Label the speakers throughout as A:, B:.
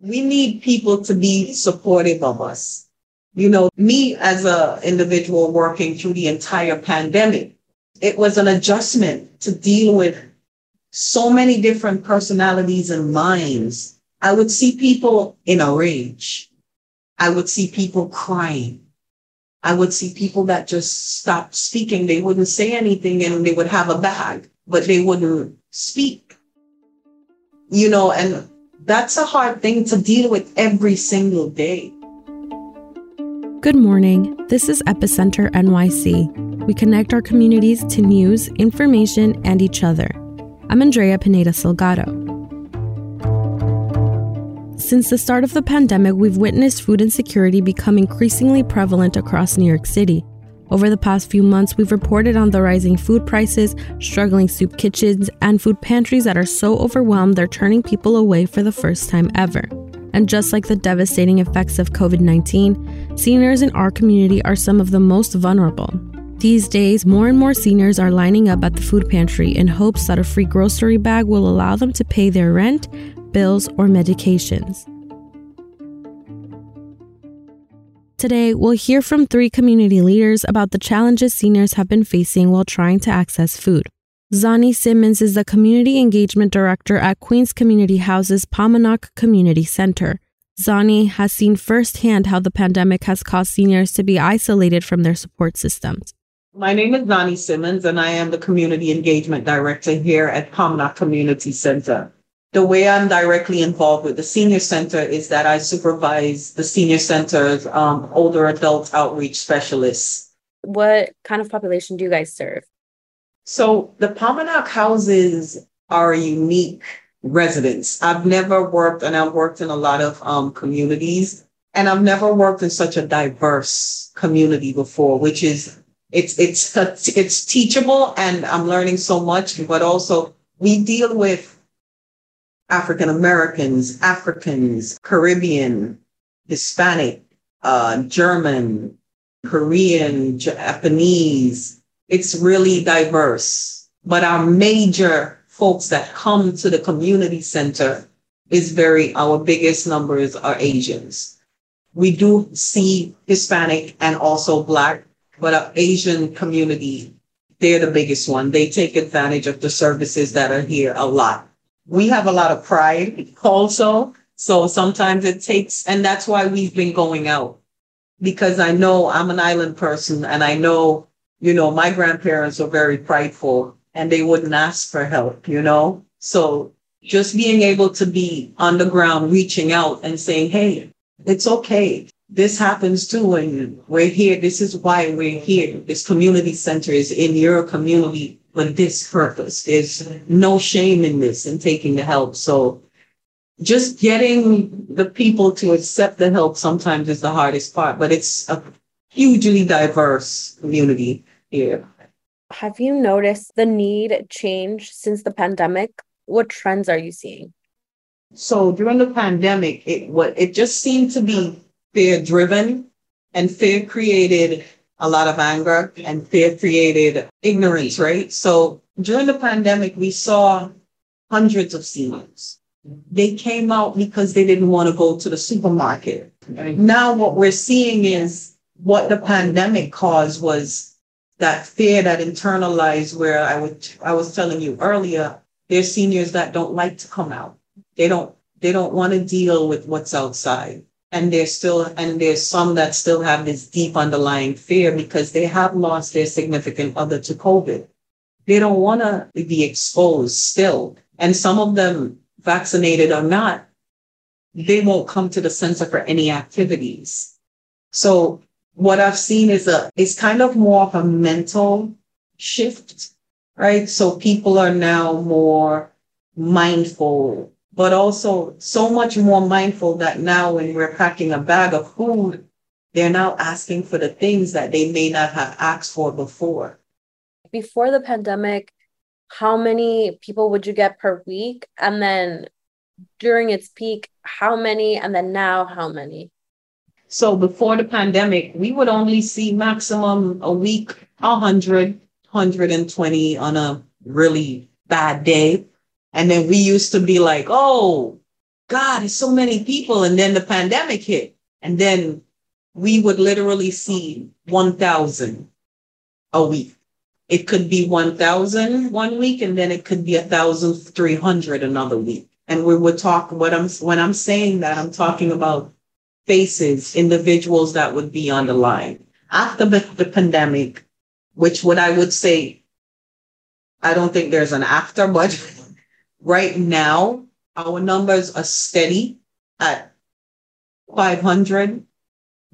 A: we need people to be supportive of us. You know, me as a individual working through the entire pandemic, it was an adjustment to deal with so many different personalities and minds. I would see people in a rage. I would see people crying. I would see people that just stopped speaking. They wouldn't say anything and they would have a bag, but they wouldn't speak. You know, and that's a hard thing to deal with every single day.
B: Good morning. This is Epicenter NYC. We connect our communities to news, information, and each other. I'm Andrea Pineda Salgado. Since the start of the pandemic, we've witnessed food insecurity become increasingly prevalent across New York City. Over the past few months, we've reported on the rising food prices, struggling soup kitchens, and food pantries that are so overwhelmed they're turning people away for the first time ever. And just like the devastating effects of COVID 19, seniors in our community are some of the most vulnerable. These days, more and more seniors are lining up at the food pantry in hopes that a free grocery bag will allow them to pay their rent, bills, or medications. Today, we'll hear from three community leaders about the challenges seniors have been facing while trying to access food. Zani Simmons is the Community Engagement Director at Queens Community Houses Pomonok Community Center. Zani has seen firsthand how the pandemic has caused seniors to be isolated from their support systems.
A: My name is Zani Simmons, and I am the Community Engagement Director here at Pomonok Community Center. The way I'm directly involved with the Senior Center is that I supervise the Senior Center's um, older adult outreach specialists.
B: What kind of population do you guys serve?
A: So the Pomonok houses are a unique residence. I've never worked, and I've worked in a lot of um, communities, and I've never worked in such a diverse community before, which is it's it's it's teachable, and I'm learning so much. But also, we deal with African Americans, Africans, Caribbean, Hispanic, uh, German, Korean, Japanese, it's really diverse. But our major folks that come to the community center is very, our biggest numbers are Asians. We do see Hispanic and also Black, but our Asian community, they're the biggest one. They take advantage of the services that are here a lot. We have a lot of pride also. So sometimes it takes, and that's why we've been going out because I know I'm an island person and I know you know, my grandparents were very prideful and they wouldn't ask for help, you know? So just being able to be on the ground, reaching out and saying, hey, it's okay. This happens too. And we're here. This is why we're here. This community center is in your community for this purpose. There's no shame in this and taking the help. So just getting the people to accept the help sometimes is the hardest part, but it's a hugely diverse community here.
B: Have you noticed the need change since the pandemic? What trends are you seeing?
A: So during the pandemic, it what it just seemed to be fear driven and fear created a lot of anger and fear created ignorance, right? So during the pandemic, we saw hundreds of seniors. They came out because they didn't want to go to the supermarket. Now what we're seeing is what the pandemic caused was that fear, that internalized where I would I was telling you earlier, there's seniors that don't like to come out. They don't they don't want to deal with what's outside. And there's still and there's some that still have this deep underlying fear because they have lost their significant other to COVID. They don't want to be exposed still. And some of them, vaccinated or not, they won't come to the center for any activities. So what I've seen is a is kind of more of a mental shift, right? So people are now more mindful, but also so much more mindful that now when we're packing a bag of food, they're now asking for the things that they may not have asked for before.
B: Before the pandemic, how many people would you get per week? And then during its peak, how many? And then now, how many?
A: So before the pandemic, we would only see maximum a week, 100, 120 on a really bad day. And then we used to be like, oh, God, it's so many people. And then the pandemic hit. And then we would literally see 1,000 a week. It could be 1,000 one week, and then it could be 1,300 another week. And we would talk, what I'm, when I'm saying that, I'm talking about faces, individuals that would be on the line. After the, the pandemic, which what I would say, I don't think there's an after, but right now, our numbers are steady at 500.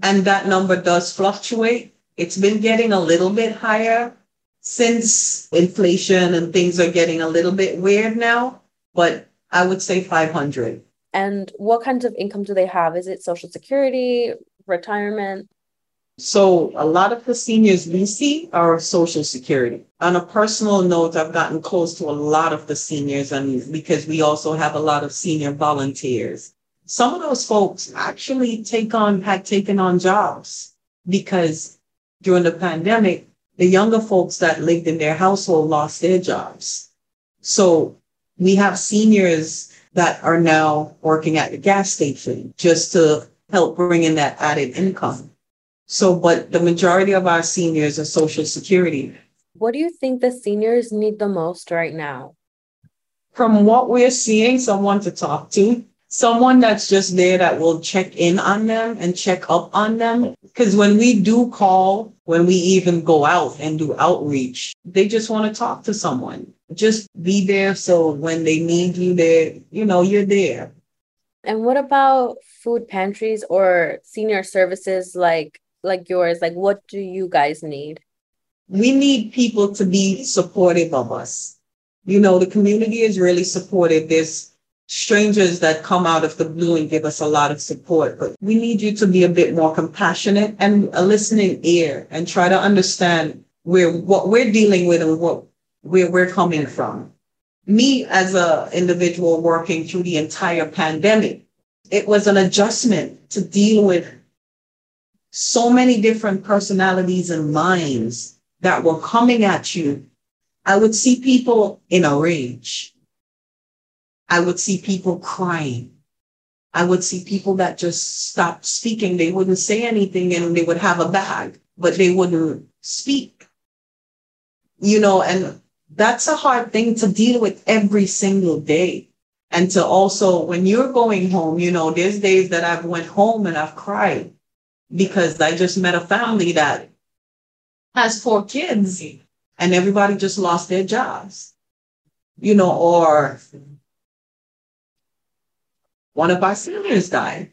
A: And that number does fluctuate. It's been getting a little bit higher since inflation and things are getting a little bit weird now, but I would say 500.
B: And what kinds of income do they have? Is it social security, retirement?
A: So a lot of the seniors we see are social security. On a personal note, I've gotten close to a lot of the seniors and because we also have a lot of senior volunteers. Some of those folks actually take on, had taken on jobs because during the pandemic, the younger folks that lived in their household lost their jobs. So we have seniors that are now working at the gas station just to help bring in that added income. So, but the majority of our seniors are Social Security.
B: What do you think the seniors need the most right now?
A: From what we're seeing, someone to talk to someone that's just there that will check in on them and check up on them. Because when we do call, when we even go out and do outreach, they just want to talk to someone. Just be there so when they need you there, you know, you're there.
B: And what about food pantries or senior services like like yours? Like what do you guys need?
A: We need people to be supportive of us. You know, the community is really supportive. There's strangers that come out of the blue and give us a lot of support. But we need you to be a bit more compassionate and a listening ear and try to understand where what we're dealing with and what where we're coming from. Me as a individual working through the entire pandemic, it was an adjustment to deal with so many different personalities and minds that were coming at you. I would see people in a rage I would see people crying. I would see people that just stopped speaking. They wouldn't say anything and they would have a bag, but they wouldn't speak. You know, and that's a hard thing to deal with every single day. And to also, when you're going home, you know, there's days that I've went home and I've cried because I just met a family that has four kids and everybody just lost their jobs, you know, or one of our seniors died.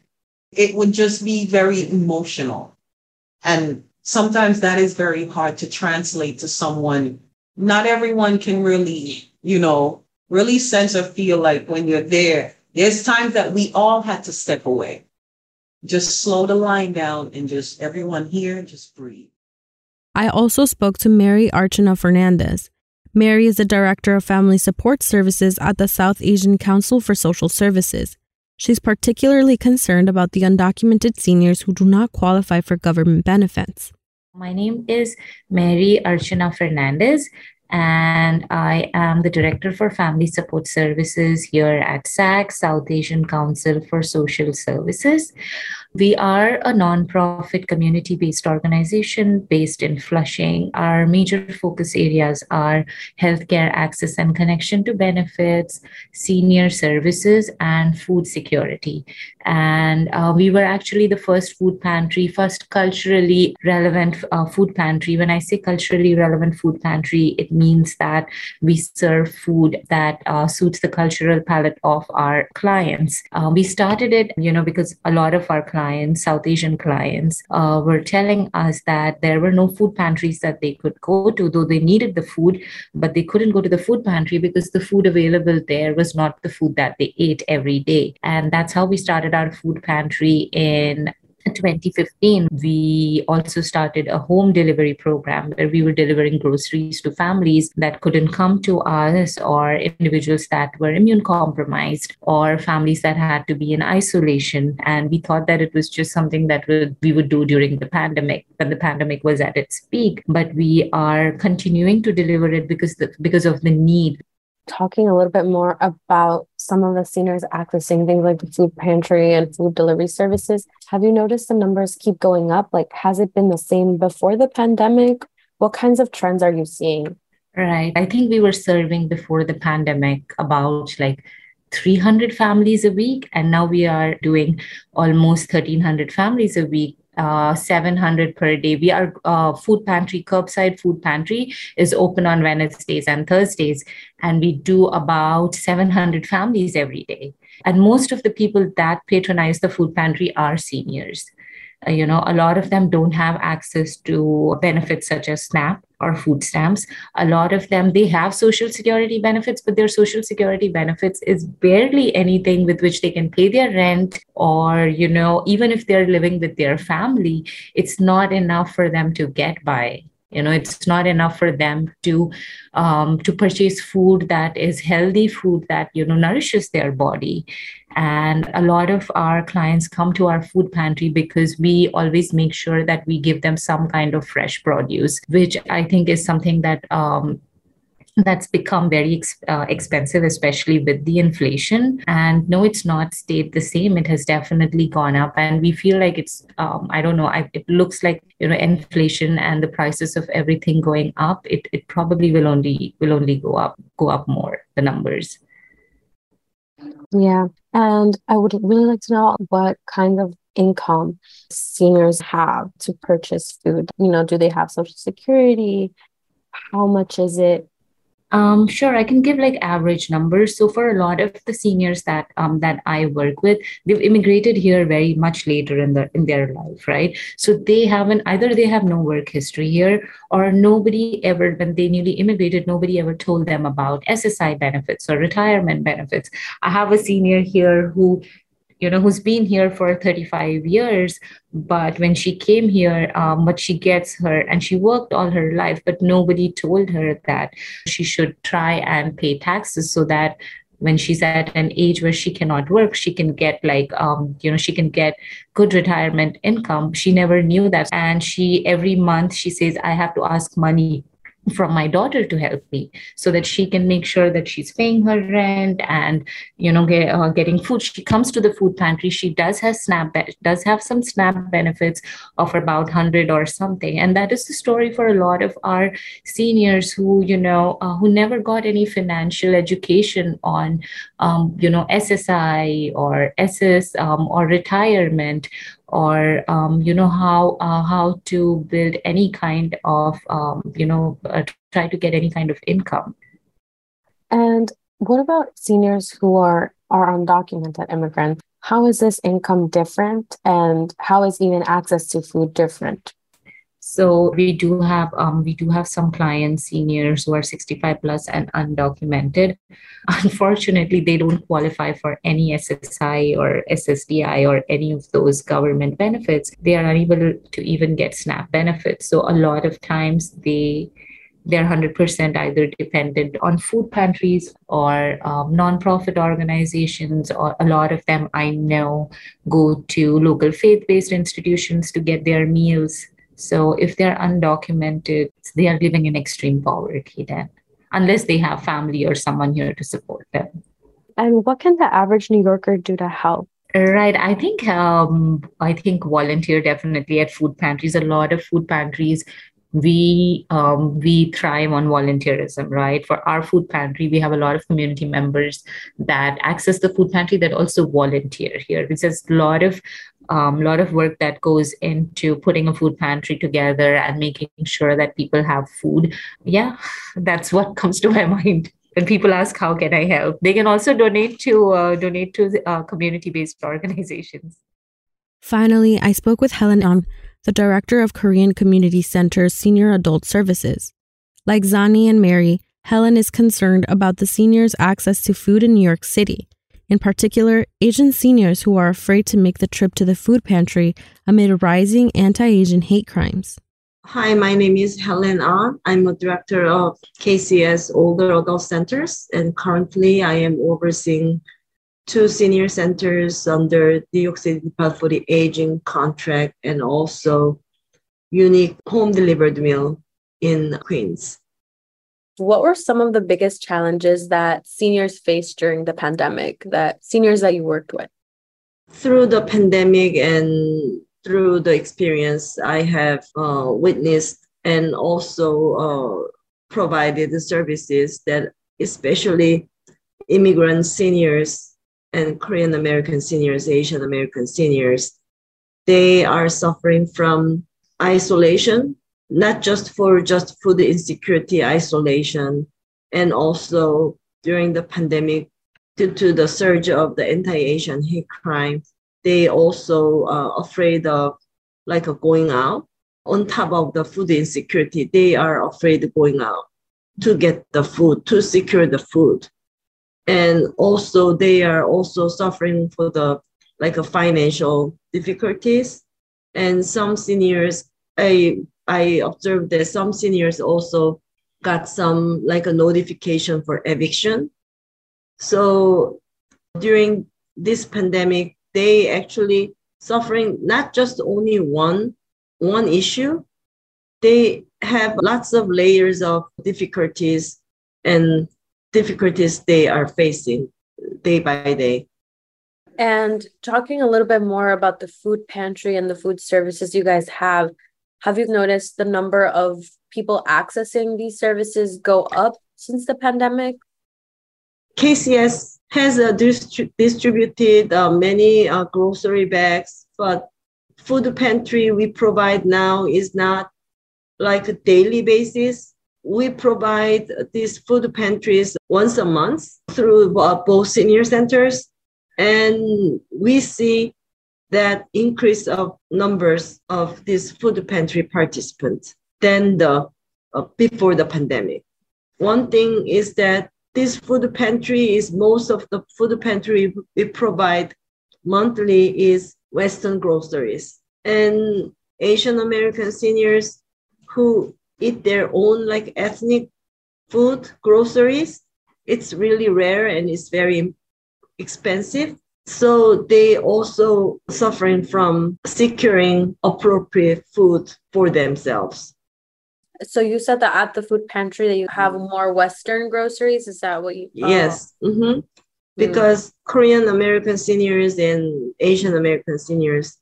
A: It would just be very emotional. And sometimes that is very hard to translate to someone. Not everyone can really, you know, really sense or feel like when you're there. There's times that we all had to step away. Just slow the line down and just everyone here, just breathe.
B: I also spoke to Mary Archana Fernandez. Mary is the Director of Family Support Services at the South Asian Council for Social Services. She's particularly concerned about the undocumented seniors who do not qualify for government benefits.
C: My name is Mary Archana Fernandez, and I am the Director for Family Support Services here at SAC, South Asian Council for Social Services. We are a nonprofit community based organization based in Flushing. Our major focus areas are healthcare access and connection to benefits, senior services, and food security. And uh, we were actually the first food pantry, first culturally relevant uh, food pantry. When I say culturally relevant food pantry, it means that we serve food that uh, suits the cultural palate of our clients. Uh, we started it, you know, because a lot of our clients clients, South Asian clients, uh, were telling us that there were no food pantries that they could go to, though they needed the food, but they couldn't go to the food pantry because the food available there was not the food that they ate every day. And that's how we started our food pantry in 2015, we also started a home delivery program where we were delivering groceries to families that couldn't come to us, or individuals that were immune compromised, or families that had to be in isolation. And we thought that it was just something that we would do during the pandemic, when the pandemic was at its peak. But we are continuing to deliver it because the, because of the need
B: talking a little bit more about some of the seniors accessing things like the food pantry and food delivery services. Have you noticed the numbers keep going up? Like, has it been the same before the pandemic? What kinds of trends are you seeing?
C: Right. I think we were serving before the pandemic about like 300 families a week, and now we are doing almost 1,300 families a week uh, 700 per day. We are uh, food pantry, curbside food pantry is open on Wednesdays and Thursdays, and we do about 700 families every day. And most of the people that patronize the food pantry are seniors. Uh, you know, a lot of them don't have access to benefits such as SNAP or food stamps. A lot of them, they have social security benefits, but their social security benefits is barely anything with which they can pay their rent or, you know, even if they're living with their family, it's not enough for them to get by you know it's not enough for them to um, to purchase food that is healthy food that you know nourishes their body and a lot of our clients come to our food pantry because we always make sure that we give them some kind of fresh produce which i think is something that um, that's become very ex- uh, expensive, especially with the inflation. And no, it's not stayed the same. It has definitely gone up. And we feel like it's, um, I don't know, I, it looks like, you know, inflation and the prices of everything going up, it, it probably will only, will only go up, go up more, the numbers.
B: Yeah. And I would really like to know what kind of income seniors have to purchase food. You know, do they have social security? How much is it?
C: Um, sure, I can give like average numbers. So for a lot of the seniors that um, that I work with, they've immigrated here very much later in their in their life, right? So they haven't either they have no work history here, or nobody ever when they newly immigrated, nobody ever told them about SSI benefits or retirement benefits. I have a senior here who you know, who's been here for 35 years. But when she came here, um, she gets her, and she worked all her life, but nobody told her that she should try and pay taxes so that when she's at an age where she cannot work she can get like um, you know she can get good retirement income she never knew that and she every month she says i have to ask money from my daughter to help me so that she can make sure that she's paying her rent and you know get, uh, getting food. She comes to the food pantry. She does have snap be- does have some snap benefits of about 100 or something. And that is the story for a lot of our seniors who you know uh, who never got any financial education on um, you know ssi or ss um, or retirement or um, you know how uh, how to build any kind of um, you know uh, try to get any kind of income.
B: And what about seniors who are are undocumented immigrants? How is this income different and how is even access to food different
C: so we do have um, we do have some clients, seniors who are 65 plus and undocumented. Unfortunately, they don't qualify for any SSI or SSDI or any of those government benefits. They are unable to even get SNAP benefits. So a lot of times they they're 100% either dependent on food pantries or um, nonprofit organizations, or a lot of them I know go to local faith based institutions to get their meals so if they're undocumented, they are living in extreme poverty then, unless they have family or someone here to support them.
B: And what can the average New Yorker do to help?
C: Right. I think um, I think volunteer definitely at food pantries. A lot of food pantries we um, we thrive on volunteerism right for our food pantry we have a lot of community members that access the food pantry that also volunteer here because a lot of um, lot of work that goes into putting a food pantry together and making sure that people have food. Yeah that's what comes to my mind. When people ask how can i help? They can also donate to uh, donate to uh, community based organizations.
B: Finally i spoke with Helen An the director of Korean Community Center's Senior Adult Services. Like Zani and Mary, Helen is concerned about the seniors' access to food in New York City, in particular, Asian seniors who are afraid to make the trip to the food pantry amid rising anti Asian hate crimes.
D: Hi, my name is Helen An. I'm a director of KCS Older Adult Centers, and currently I am overseeing two senior centers under the New York City Department for the Aging contract and also unique home delivered meal in Queens.
B: What were some of the biggest challenges that seniors faced during the pandemic, that seniors that you worked with?
D: Through the pandemic and through the experience I have uh, witnessed and also uh, provided the services that especially immigrant seniors and Korean American seniors, Asian American seniors, they are suffering from isolation, not just for just food insecurity isolation, and also during the pandemic, due to the surge of the anti-Asian hate crime, they also are uh, afraid of like going out. On top of the food insecurity, they are afraid of going out to get the food, to secure the food. And also they are also suffering for the like a financial difficulties. And some seniors, I I observed that some seniors also got some like a notification for eviction. So during this pandemic, they actually suffering not just only one one issue. They have lots of layers of difficulties and difficulties they are facing day by day.
B: And talking a little bit more about the food pantry and the food services you guys have, have you noticed the number of people accessing these services go up since the pandemic?
D: KCS has uh, distri- distributed uh, many uh, grocery bags, but food pantry we provide now is not like a daily basis. We provide these food pantries once a month through uh, both senior centers, and we see that increase of numbers of these food pantry participants than the uh, before the pandemic. One thing is that this food pantry is most of the food pantry we provide monthly is Western groceries. And Asian American seniors who eat their own like ethnic food groceries, it's really rare and it's very expensive. So they also suffering from securing appropriate food for themselves.
B: So you said that at the food pantry that you have more Western groceries. Is that what you?
D: Oh. Yes, mm-hmm. because mm. Korean American seniors and Asian American seniors,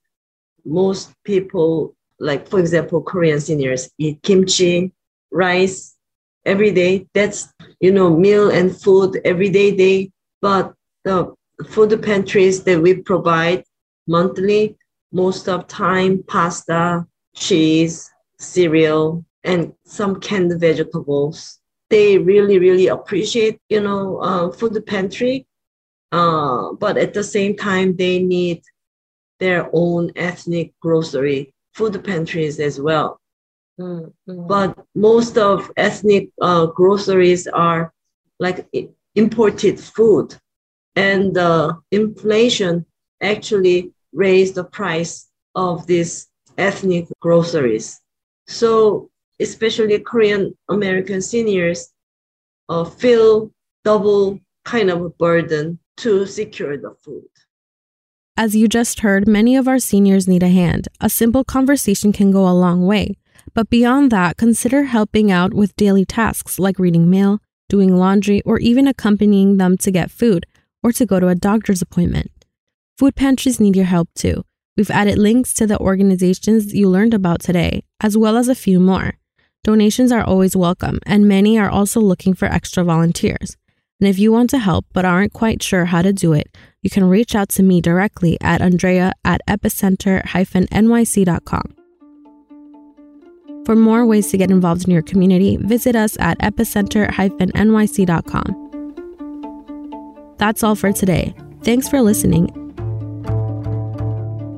D: most people like for example Korean seniors eat kimchi, rice every day. That's you know meal and food every day. They but the food pantries that we provide monthly, most of time pasta, cheese, cereal, and some canned vegetables. They really, really appreciate, you know, uh, food pantry. Uh, but at the same time, they need their own ethnic grocery food pantries as well. Mm-hmm. But most of ethnic uh, groceries are like imported food, and the inflation actually raised the price of these ethnic groceries. So especially Korean American seniors, uh, feel double kind of a burden to secure the food.
B: As you just heard, many of our seniors need a hand. A simple conversation can go a long way. But beyond that, consider helping out with daily tasks like reading mail, doing laundry, or even accompanying them to get food or to go to a doctor's appointment. Food pantries need your help too. We've added links to the organizations you learned about today, as well as a few more. Donations are always welcome, and many are also looking for extra volunteers. And if you want to help but aren't quite sure how to do it, you can reach out to me directly at Andrea at epicenter-nyc.com. For more ways to get involved in your community, visit us at epicenter-nyc.com. That's all for today. Thanks for listening.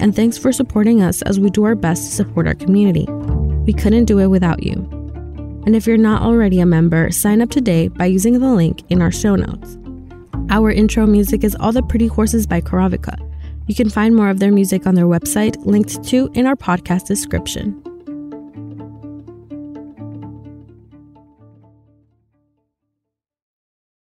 B: And thanks for supporting us as we do our best to support our community. We couldn't do it without you. And if you're not already a member, sign up today by using the link in our show notes. Our intro music is All the Pretty Horses by Karavika. You can find more of their music on their website, linked to in our podcast description.